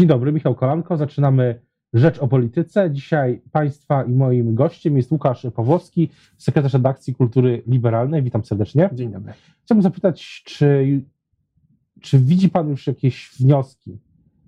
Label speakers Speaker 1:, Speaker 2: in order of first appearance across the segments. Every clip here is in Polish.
Speaker 1: Dzień dobry, Michał Kolanko. Zaczynamy Rzecz o Polityce. Dzisiaj Państwa i moim gościem jest Łukasz Pawłowski, sekretarz redakcji Kultury Liberalnej. Witam serdecznie.
Speaker 2: Dzień dobry.
Speaker 1: Chciałbym zapytać, czy, czy widzi Pan już jakieś wnioski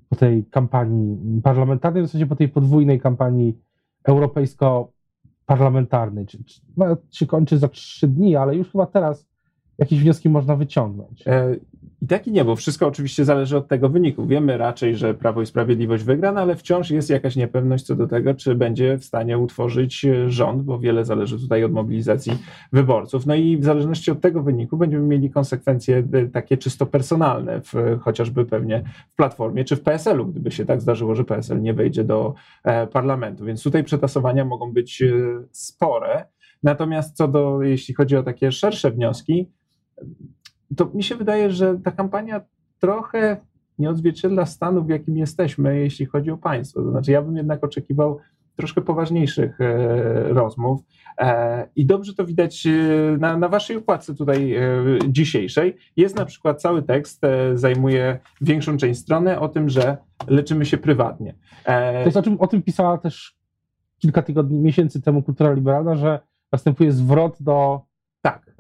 Speaker 1: po tej kampanii parlamentarnej, w zasadzie po tej podwójnej kampanii europejsko-parlamentarnej? Czy, czy, no, się kończy za trzy dni, ale już chyba teraz jakieś wnioski można wyciągnąć?
Speaker 2: E, I tak i nie, bo wszystko oczywiście zależy od tego wyniku. Wiemy raczej, że Prawo i Sprawiedliwość wygra, no ale wciąż jest jakaś niepewność co do tego, czy będzie w stanie utworzyć e, rząd, bo wiele zależy tutaj od mobilizacji wyborców. No i w zależności od tego wyniku będziemy mieli konsekwencje e, takie czysto personalne, w, chociażby pewnie w Platformie czy w PSL-u, gdyby się tak zdarzyło, że PSL nie wejdzie do parlamentu. Więc tutaj przetasowania mogą być spore. Natomiast co do, jeśli chodzi o takie szersze wnioski, to mi się wydaje, że ta kampania trochę nie odzwierciedla stanu, w jakim jesteśmy, jeśli chodzi o państwo. To znaczy, ja bym jednak oczekiwał troszkę poważniejszych e, rozmów. E, I dobrze to widać e, na, na waszej układce tutaj dzisiejszej. Jest na przykład cały tekst, zajmuje większą część strony o tym, że leczymy się prywatnie.
Speaker 1: To jest o, czym, o tym pisała też kilka tygodni, miesięcy temu Kultura Liberalna, że następuje zwrot do
Speaker 2: tak.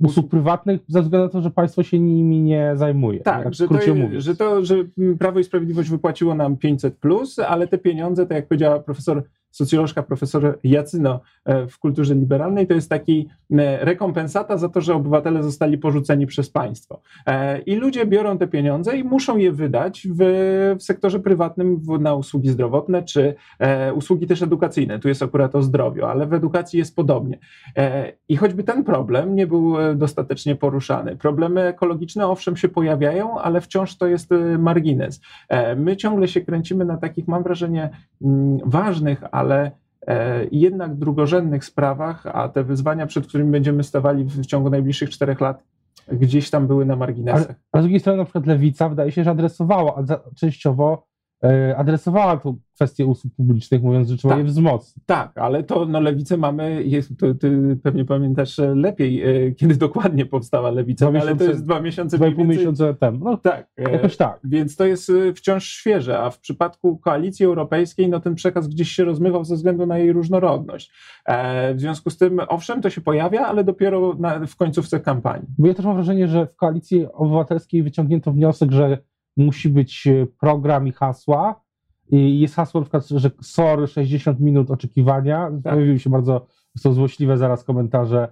Speaker 1: Usług prywatnych ze względu na to, że państwo się nimi nie zajmuje.
Speaker 2: Tak,
Speaker 1: w
Speaker 2: że to,
Speaker 1: mówiąc.
Speaker 2: że to, że Prawo i Sprawiedliwość wypłaciło nam 500, plus, ale te pieniądze, tak jak powiedziała profesor, socjolożka profesor Jacyno e, w kulturze liberalnej, to jest taki e, rekompensata za to, że obywatele zostali porzuceni przez państwo. E, I ludzie biorą te pieniądze i muszą je wydać w, w sektorze prywatnym na usługi zdrowotne czy usługi też edukacyjne. Tu jest akurat o zdrowiu, ale w edukacji jest podobnie. I choćby ten problem nie był dostatecznie poruszany. Problemy ekologiczne owszem się pojawiają, ale wciąż to jest margines. My ciągle się kręcimy na takich, mam wrażenie, mm, ważnych, ale e, jednak drugorzędnych sprawach, a te wyzwania, przed którymi będziemy stawali w w ciągu najbliższych czterech lat, gdzieś tam były na marginesach.
Speaker 1: Ale, a z drugiej strony na przykład Lewica wydaje się, że adresowała, częściowo adresowała tu kwestię usług publicznych, mówiąc, że trzeba
Speaker 2: Tak.
Speaker 1: je wzmocnić.
Speaker 2: Tak, ale to no, lewicę mamy, jest, to, ty pewnie pamiętasz e, lepiej, e, kiedy dokładnie powstała lewica, ale to jest dwa miesiące
Speaker 1: Dwa i pół
Speaker 2: więcej.
Speaker 1: miesiąca temu. No,
Speaker 2: Tak, e,
Speaker 1: jakoś tak.
Speaker 2: Więc to jest e, wciąż świeże, a w przypadku koalicji europejskiej, no ten przekaz gdzieś się rozmywał ze względu na jej różnorodność. E, w związku z tym, owszem, to się pojawia, ale dopiero na, w końcówce kampanii.
Speaker 1: Bo ja też mam wrażenie, że w koalicji obywatelskiej wyciągnięto wniosek, że musi być e, program i hasła. I jest hasło na przykład, że SOR 60 minut oczekiwania.
Speaker 2: Tak.
Speaker 1: Pojawiły się bardzo są złośliwe zaraz komentarze,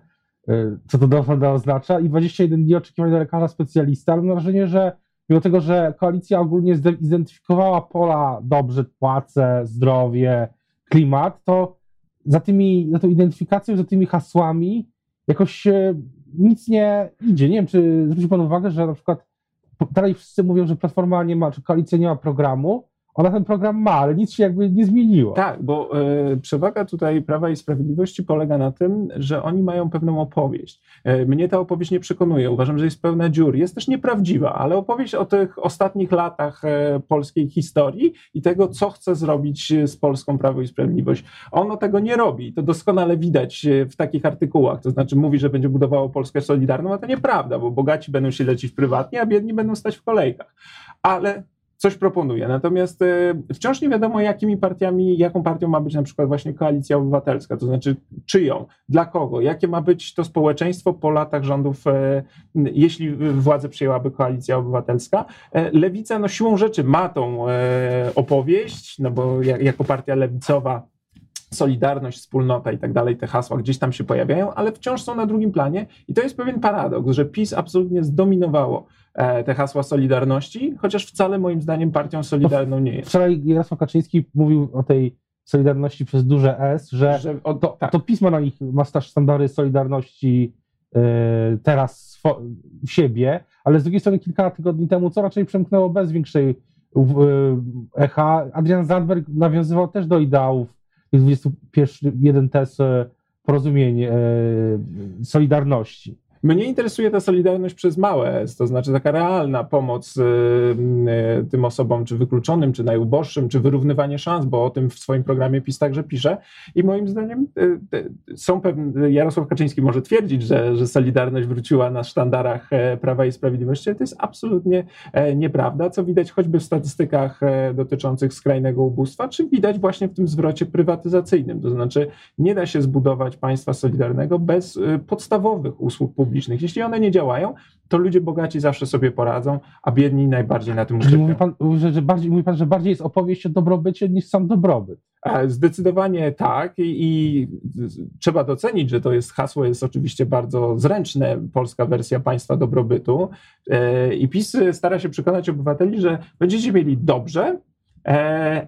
Speaker 1: e, co to naprawdę oznacza. I 21 dni oczekiwania do lekarza specjalista. Mam wrażenie, że mimo tego, że koalicja ogólnie zidentyfikowała pola dobrze, płace, zdrowie, klimat, to za tymi, za tą identyfikacją, za tymi hasłami jakoś e, nic nie idzie. Nie wiem, czy zwrócił Pan uwagę, że na przykład dalej wszyscy mówią, że Platforma nie ma, czy koalicja nie ma programu. Ona ten program ma, ale nic się jakby nie zmieniło.
Speaker 2: Tak, bo e, przewaga tutaj Prawa i Sprawiedliwości polega na tym, że oni mają pewną opowieść. E, mnie ta opowieść nie przekonuje. Uważam, że jest pełna dziur. Jest też nieprawdziwa, ale opowieść o tych ostatnich latach e, polskiej historii i tego, co chce zrobić z Polską Prawo i Sprawiedliwość. Ono tego nie robi. To doskonale widać w takich artykułach. To znaczy mówi, że będzie budowało Polskę solidarną, a to nieprawda, bo bogaci będą się lecić prywatnie, a biedni będą stać w kolejkach. Ale coś proponuje. Natomiast e, wciąż nie wiadomo, jakimi partiami, jaką partią ma być na przykład właśnie koalicja obywatelska, to znaczy czyją, dla kogo, jakie ma być to społeczeństwo po latach rządów, e, jeśli władzę przyjęłaby koalicja obywatelska. E, Lewica no siłą rzeczy ma tą e, opowieść, no bo ja- jako partia lewicowa Solidarność, wspólnota i tak dalej, te hasła gdzieś tam się pojawiają, ale wciąż są na drugim planie i to jest pewien paradoks, że PiS absolutnie zdominowało e, te hasła Solidarności, chociaż wcale moim zdaniem partią Solidarną nie jest.
Speaker 1: Wczoraj Jarosław Kaczyński mówił o tej Solidarności przez duże S, że,
Speaker 2: Że, o,
Speaker 1: to,
Speaker 2: tak,
Speaker 1: to pismo na nich ma standardy Solidarności e, teraz w siebie, ale z drugiej strony kilka tygodni temu, co raczej przemknęło bez większej e, echa, Adrian Zandberg nawiązywał też do ideałów tych 21 tez porozumień Solidarności.
Speaker 2: Mnie interesuje ta solidarność przez małe S, to znaczy taka realna pomoc y, y, tym osobom, czy wykluczonym, czy najuboższym, czy wyrównywanie szans, bo o tym w swoim programie PiS także pisze. I moim zdaniem y, są pewne, Jarosław Kaczyński może twierdzić, że, że Solidarność wróciła na sztandarach e, Prawa i Sprawiedliwości, ale to jest absolutnie e, nieprawda, co widać choćby w statystykach e, dotyczących skrajnego ubóstwa, czy widać właśnie w tym zwrocie prywatyzacyjnym. To znaczy nie da się zbudować państwa solidarnego bez podstawowych usług publicznych. Jeśli one nie działają, to ludzie bogaci zawsze sobie poradzą, a biedni najbardziej na tym
Speaker 1: Czyli mówi pan, że, że bardziej, mówi pan, że bardziej jest opowieść o dobrobycie niż sam dobrobyt.
Speaker 2: Zdecydowanie tak i, i, trzeba docenić, że to jest hasło, jest oczywiście bardzo zręczne, polska wersja państwa dobrobytu. E, i PiS stara się przekonać obywateli, że będziecie mieli dobrze,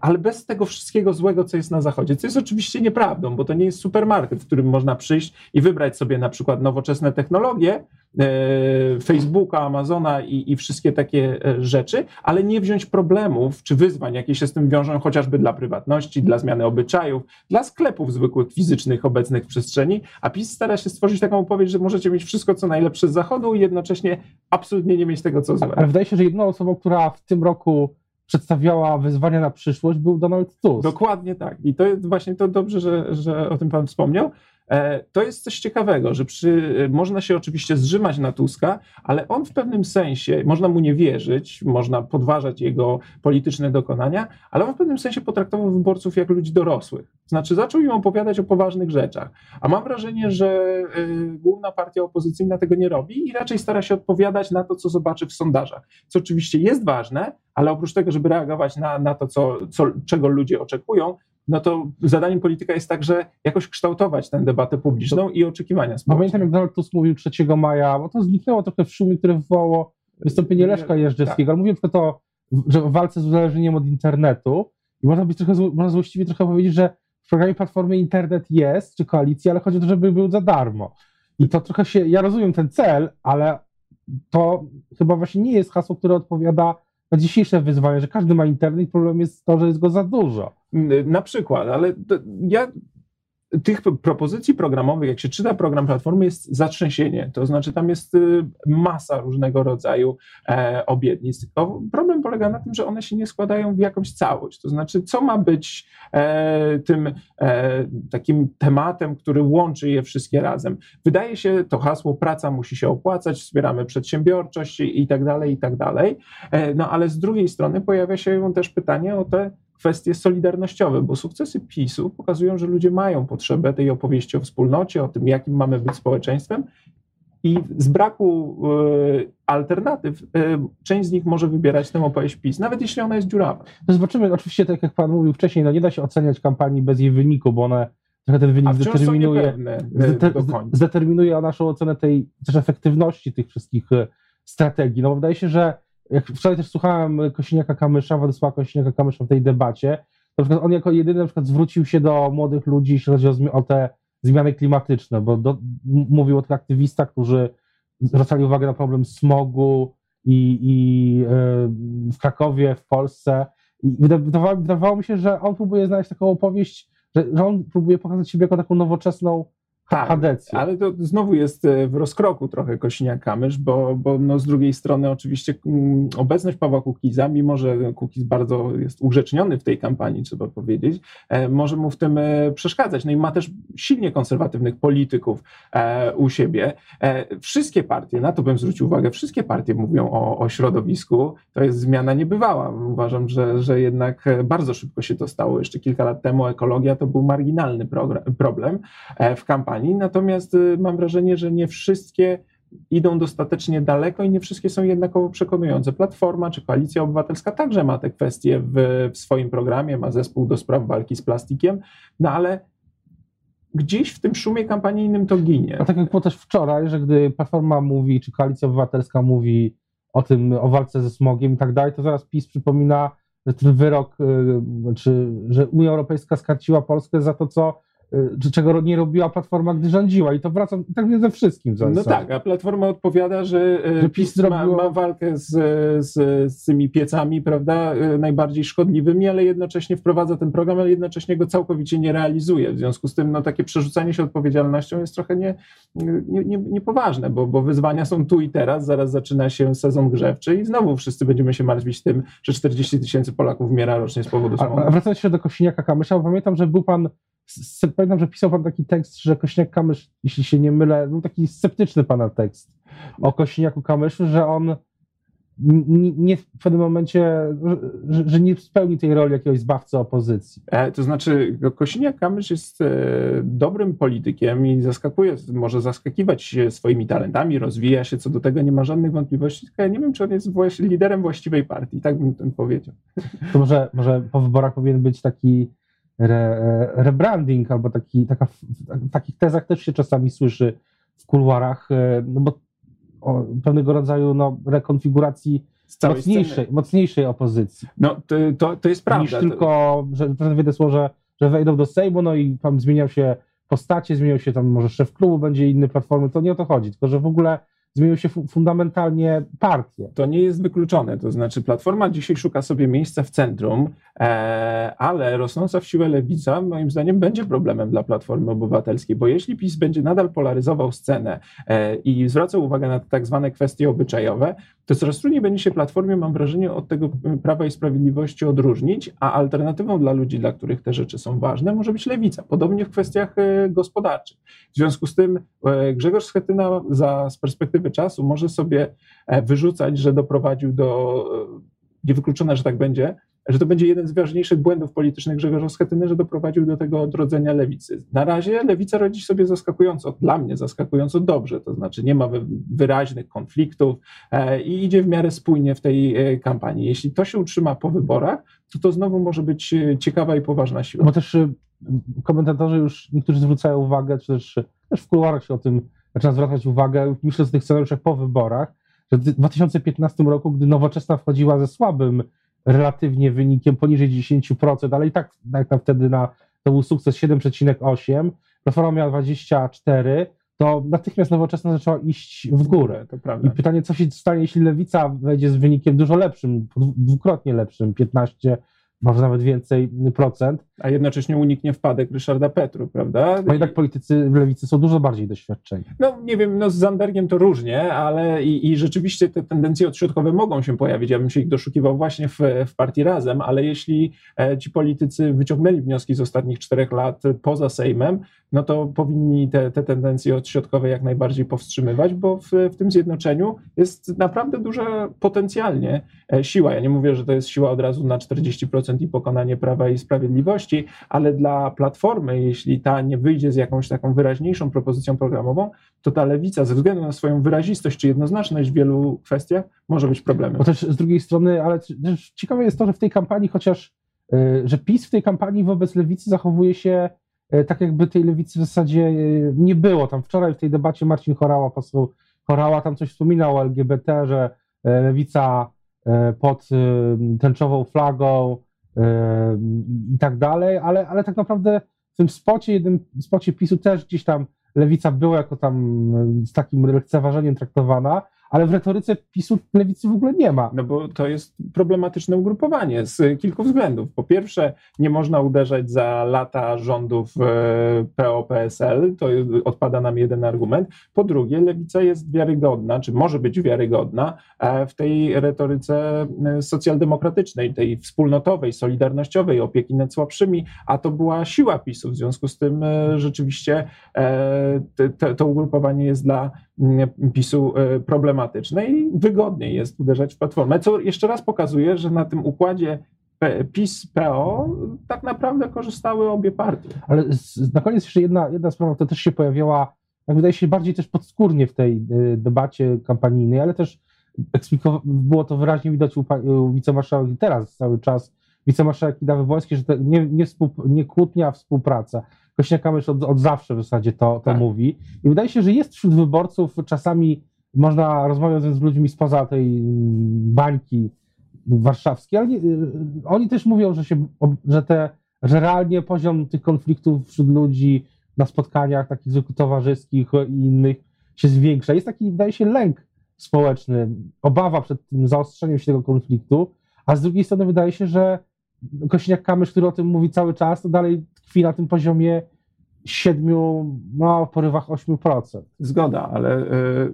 Speaker 2: ale bez tego wszystkiego złego, co jest na zachodzie, co jest oczywiście nieprawdą, bo to nie jest supermarket, w którym można przyjść i wybrać sobie na przykład nowoczesne technologie, e, Facebooka, Amazona i, i wszystkie takie e, rzeczy, ale nie wziąć problemów czy wyzwań, jakie się z tym wiążą, chociażby dla prywatności, dla zmiany obyczajów, dla sklepów zwykłych, fizycznych, obecnych w przestrzeni, a PiS stara się stworzyć taką opowieść, że możecie mieć wszystko, co najlepsze z zachodu i jednocześnie absolutnie nie mieć tego, co złe.
Speaker 1: Ale wydaje się, że jedną osobą, która w tym roku przedstawiała wyzwania na przyszłość, był Donald Tusk.
Speaker 2: Dokładnie tak. I to jest właśnie to dobrze, że, że o tym pan wspomniał. E, to jest coś ciekawego, że przy, można się oczywiście zrzymać na Tuska, ale on w pewnym sensie, można mu nie wierzyć, można podważać jego polityczne dokonania, ale on w pewnym sensie potraktował wyborców jak ludzi dorosłych. Znaczy zaczął im opowiadać o poważnych rzeczach. A mam wrażenie, że y, główna partia opozycyjna tego nie robi i raczej stara się odpowiadać na to, co zobaczy w sondażach. Co oczywiście jest ważne, ale oprócz tego, żeby reagować na, na to, co, co, czego ludzie oczekują, no to zadaniem polityka jest także jakoś kształtować tę debatę publiczną i oczekiwania społeczne.
Speaker 1: Pamiętam, jak Donald Tusk mówił 3 maja, bo to zniknęło trochę w szumie, które wywołało wystąpienie Leszka Jeżdżewskiego, tak. ale mówił tylko to, że w walce z uzależnieniem od internetu i można być trochę, można złośliwie trochę powiedzieć, że w programie Platformy internet jest, czy koalicji, ale chodzi o to, żeby był za darmo. I to trochę się, ja rozumiem ten cel, ale to chyba właśnie nie jest hasło, które odpowiada na dzisiejsze wyzwania, że każdy ma internet problem jest to, że jest go za dużo.
Speaker 2: Na przykład, ale ja tych propozycji programowych, jak się czyta program Platformy, jest zatrzęsienie. To znaczy, tam jest y, masa różnego rodzaju e, obietnic. Tylko problem polega na tym, że one się nie składają w jakąś całość. To znaczy, co ma być e, tym e, takim tematem, który łączy je wszystkie razem. Wydaje się to hasło praca musi się opłacać, wspieramy przedsiębiorczość i tak dalej, i tak dalej. E, no ale z drugiej strony pojawia się też pytanie o te kwestie solidarnościowe, bo sukcesy PiSu pokazują, że ludzie mają potrzebę tej opowieści o wspólnocie, o tym, jakim mamy być społeczeństwem. I z braku y, alternatyw, y, część z nich może wybierać tę opowieść PiS, nawet jeśli ona jest dziurawa.
Speaker 1: No zobaczymy, oczywiście, tak jak Pan mówił wcześniej, no nie da się oceniać kampanii bez jej wyniku, bo one trochę ten wynik zdeterminuje, zdeterminuje naszą ocenę tej też efektywności tych wszystkich strategii. No wydaje się, że jak wczoraj też słuchałem Kosiniaka Kamysza, Władysława Kosiniaka Kamysza w tej debacie, na przykład on jako jedyny na przykład zwrócił się do młodych ludzi, jeśli chodzi o, o te zmiany klimatyczne, bo do, mówił o tych aktywistach, którzy zwracali uwagę na problem smogu i, i yy, w Krakowie, w Polsce. I wydawało, wydawało mi się, że on próbuje znaleźć taką opowieść, że, że on próbuje pokazać siebie jako taką nowoczesną tak,
Speaker 2: ale to znowu jest e, w rozkroku trochę Kośniak-Kamysz, bo, bo no z drugiej strony oczywiście mm, obecność Pawła Kukiza, mimo że Kukiz bardzo jest ugrzeczniony w tej kampanii, trzeba powiedzieć, e, może mu w tym e, przeszkadzać. No i ma też silnie konserwatywnych polityków u siebie. Wszystkie partie, na to bym zwrócił uwagę, wszystkie partie mówią o, o środowisku. To jest zmiana niebywała. Uważam, że, że jednak bardzo szybko się to stało. Jeszcze kilka lat temu ekologia to był marginalny problem w kampanii natomiast y, mam wrażenie, że nie wszystkie idą dostatecznie daleko i nie wszystkie są jednakowo przekonujące. Platforma czy Koalicja Obywatelska także ma te kwestie w, w swoim programie, ma zespół do spraw walki z plastikiem, no ale gdzieś w tym szumie kampanijnym to ginie.
Speaker 1: A tak jak było też wczoraj, że gdy Platforma mówi, czy Koalicja Obywatelska mówi o tym, o walce ze smogiem i tak dalej, to zaraz PiS przypomina, że ten wyrok, y, czy że Unia Europejska skarciła Polskę za to, co czego nie robiła Platforma, gdy rządziła. I to wracam tak ze wszystkim. W
Speaker 2: No tak, a Platforma odpowiada, że, e,
Speaker 1: Że PiS
Speaker 2: PiS ma,
Speaker 1: zrobiło-
Speaker 2: ma walkę z, z, z tymi piecami, prawda, e, najbardziej szkodliwymi, ale jednocześnie wprowadza ten program, ale jednocześnie go całkowicie nie realizuje. W związku z tym no, takie przerzucanie się odpowiedzialnością jest trochę nie, nie, nie, niepoważne, bo, bo wyzwania są tu i teraz, zaraz zaczyna się sezon grzewczy i znowu wszyscy będziemy się martwić tym, że 40 tysięcy Polaków umiera rocznie z powodu smogu.
Speaker 1: wracając jeszcze do Kośniaka-Kamysza, bo pamiętam, że był pan, pamiętam, że pisał pan taki tekst, że Kośniak-Kamysz, jeśli się nie mylę, był taki sceptyczny pana tekst o Kośniaku-Kamyszu, że on nie w pewnym momencie, że, że nie spełni tej roli jakiegoś zbawcy opozycji.
Speaker 2: E, To znaczy, Kosiniak-Kamysz jest e, dobrym politykiem i zaskakuje, może zaskakiwać się swoimi talentami, rozwija się, co do tego nie ma żadnych wątpliwości, tylko ja nie wiem, czy on jest właś- liderem właściwej partii, tak bym ten powiedział.
Speaker 1: To może, może po wyborach powinien być taki re, rebranding, albo taki, taka, w takich tezach też się czasami słyszy w kuluarach, e, no bo o pewnego rodzaju no, rekonfiguracji mocniejszej,
Speaker 2: sceny.
Speaker 1: mocniejszej opozycji.
Speaker 2: No, to, to, to jest prawda.
Speaker 1: niż tylko, że wydesło, że, że wejdą do Sejmu, no i tam zmieniał się postacie, zmienił się tam może szef klubu, będzie inny platformy, to nie o to chodzi, tylko że w ogóle zmienił się fu- fundamentalnie partie.
Speaker 2: To nie jest wykluczone. To znaczy, Platforma dzisiaj szuka sobie miejsca w centrum, e, ale rosnąca w siłę lewica, moim zdaniem, będzie problemem dla Platformy Obywatelskiej, bo jeśli PiS będzie nadal polaryzował scenę e, i zwracał uwagę na tak zwane kwestie obyczajowe, to coraz trudniej będzie się Platformie, mam wrażenie, od tego Prawa i Sprawiedliwości odróżnić, a alternatywą dla ludzi, dla których te rzeczy są ważne, może być lewica. Podobnie w kwestiach e, gospodarczych. W związku z tym e, Grzegorz Schetyna za, z perspektywy czasu może sobie e, wyrzucać, że doprowadził do, niewykluczone, że tak będzie, że to będzie jeden z ważniejszych błędów politycznych Grzegorza Schetyny, że doprowadził do tego odrodzenia lewicy. Na razie lewica radzi sobie zaskakująco, dla mnie zaskakująco dobrze, to znaczy nie ma wy- wyraźnych konfliktów e, i idzie w miarę spójnie w tej e, kampanii. Jeśli to się utrzyma po wyborach, to to znowu może być e, ciekawa i poważna siła.
Speaker 1: Bo też komentatorzy już niektórzy zwracają uwagę, czy też, też w kuluarach się o tym zaczyna zwracać uwagę, myślę o tych scenariuszach po wyborach, że w 2015 roku, gdy Nowoczesna wchodziła ze słabym relatywnie wynikiem poniżej 10%, ale i tak jak tam wtedy na, to był sukces 7,8, Platforma miała 24, to natychmiast Nowoczesna zaczęła iść w górę. I pytanie, co się stanie, jeśli lewica wejdzie z wynikiem dużo lepszym, dwu- dwukrotnie lepszym, 15, może nawet więcej procent,
Speaker 2: A jednocześnie uniknie wpadek Ryszarda Petru, prawda?
Speaker 1: bo jednak politycy w lewicy są dużo bardziej doświadczeni.
Speaker 2: No nie wiem, no z Zandbergiem to różnie, ale i, i rzeczywiście te tendencje odśrodkowe mogą się pojawić. Ja bym się ich doszukiwał właśnie w, w partii razem, ale jeśli e, ci politycy wyciągnęli wnioski z ostatnich czterech lat poza Sejmem, no to powinni te, te tendencje odśrodkowe jak najbardziej powstrzymywać, bo w, w tym zjednoczeniu jest naprawdę duża potencjalnie e, siła. Ja nie mówię, że to jest siła od razu na 40% i pokonanie Prawa i Sprawiedliwości, ale dla Platformy, jeśli ta nie wyjdzie z jakąś taką wyraźniejszą propozycją programową, to ta lewica ze względu na swoją wyrazistość czy jednoznaczność w wielu kwestiach może być problemem.
Speaker 1: Bo też z drugiej strony, ale ciekawe jest to, że w tej kampanii, chociaż, y, że PiS w tej kampanii wobec lewicy zachowuje się y, tak, jakby tej lewicy w zasadzie y, nie było. Tam wczoraj w tej debacie Marcin Chorała, poseł Chorała, tam coś wspominał o LGBT, że lewica pod tęczową flagą i tak dalej, ale, ale tak naprawdę w tym spocie, jednym spocie PiSu też gdzieś tam lewica była jako tam z takim lekceważeniem traktowana, ale w retoryce PiSu lewicy w ogóle nie ma.
Speaker 2: No bo to jest problematyczne ugrupowanie z kilku względów. Po pierwsze, nie można uderzać za lata rządów e, PO-PSL, to odpada nam jeden argument. Po drugie, lewica jest wiarygodna, czy może być wiarygodna e, w tej retoryce e, socjaldemokratycznej, tej wspólnotowej, solidarnościowej, opieki nad słabszymi, a to była siła PiSu. W związku z tym rzeczywiście te, to ugrupowanie jest dla mm, PiSu e, problematyczne i wygodniej jest uderzać w platformę, co jeszcze raz pokazuje, że na tym układzie PiS-PO tak naprawdę korzystały obie partie.
Speaker 1: Ale na koniec jeszcze jedna, jedna sprawa, która też się pojawiała, jak wydaje się, bardziej też podskórnie w tej y, debacie kampanijnej, ale też było to wyraźnie widać u, u wicemarszałek i teraz cały czas wicemarszałek Kidawy Błońskiej, że to nie, nie, współ, nie kłótnia, współpraca. Kośniak-Kamysz od, od zawsze w zasadzie to, to
Speaker 2: Tak.
Speaker 1: mówi. I wydaje się, że jest wśród wyborców czasami, można rozmawiać z ludźmi spoza tej bańki warszawskiej, ale nie, y, oni też mówią, że, się, że te że realnie poziom tych konfliktów wśród ludzi na spotkaniach takich towarzyskich i innych się zwiększa. Jest taki, wydaje się, lęk społeczny, obawa przed tym zaostrzeniem się tego konfliktu, a z drugiej strony wydaje się, że Kośniak-Kamysz, który o tym mówi cały czas, to dalej tkwi na tym poziomie 7, no, porywach 8%.
Speaker 2: Zgoda, ale y,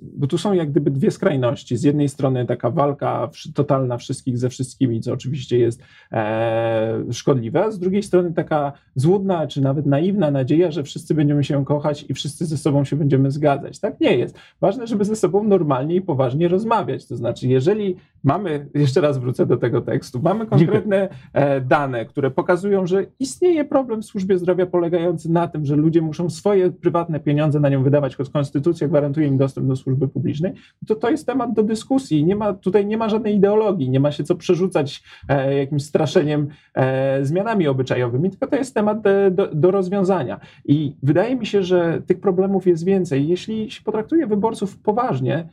Speaker 2: bo tu są jak gdyby dwie skrajności. Z jednej strony taka walka totalna wszystkich ze wszystkimi, co oczywiście jest e, szkodliwe, z drugiej strony taka złudna czy nawet naiwna nadzieja, że wszyscy będziemy się kochać i wszyscy ze sobą się będziemy zgadzać. Tak nie jest. Ważne, żeby ze sobą normalnie i poważnie rozmawiać. To znaczy, jeżeli mamy, jeszcze raz wrócę do tego tekstu, mamy konkretne e, dane, które pokazują, że istnieje problem w służbie zdrowia polegający na tym, że ludzie muszą swoje prywatne pieniądze na nią wydawać, choć konstytucja gwarantuje im dostęp do służby publicznej, to to jest temat do dyskusji. Nie ma, tutaj nie ma żadnej ideologii, nie ma się co przerzucać e, jakimś straszeniem e, zmianami obyczajowymi, tylko to jest temat de, do, do rozwiązania. I wydaje mi się, że tych problemów jest więcej. Jeśli się potraktuje wyborców poważnie,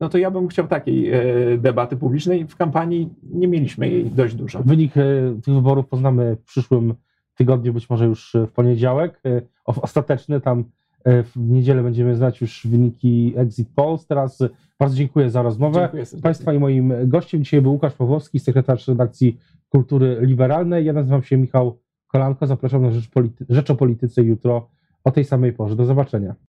Speaker 2: no to ja bym chciał takiej e, debaty publicznej. W kampanii nie mieliśmy jej dość dużo.
Speaker 1: Wynik e, tych wyborów poznamy w przyszłym tygodniu, być może już w poniedziałek. E, ostateczny tam w niedzielę będziemy znać już wyniki Exit Polls. Teraz bardzo dziękuję za rozmowę.
Speaker 2: Dziękuję
Speaker 1: Państwa i moim gościem dzisiaj był Łukasz Pawłowski, sekretarz redakcji Kultury Liberalnej. Ja nazywam się Michał Kolanko. Zapraszam na Rzecz, Polity Rzecz o Polityce jutro o tej samej porze. Do zobaczenia.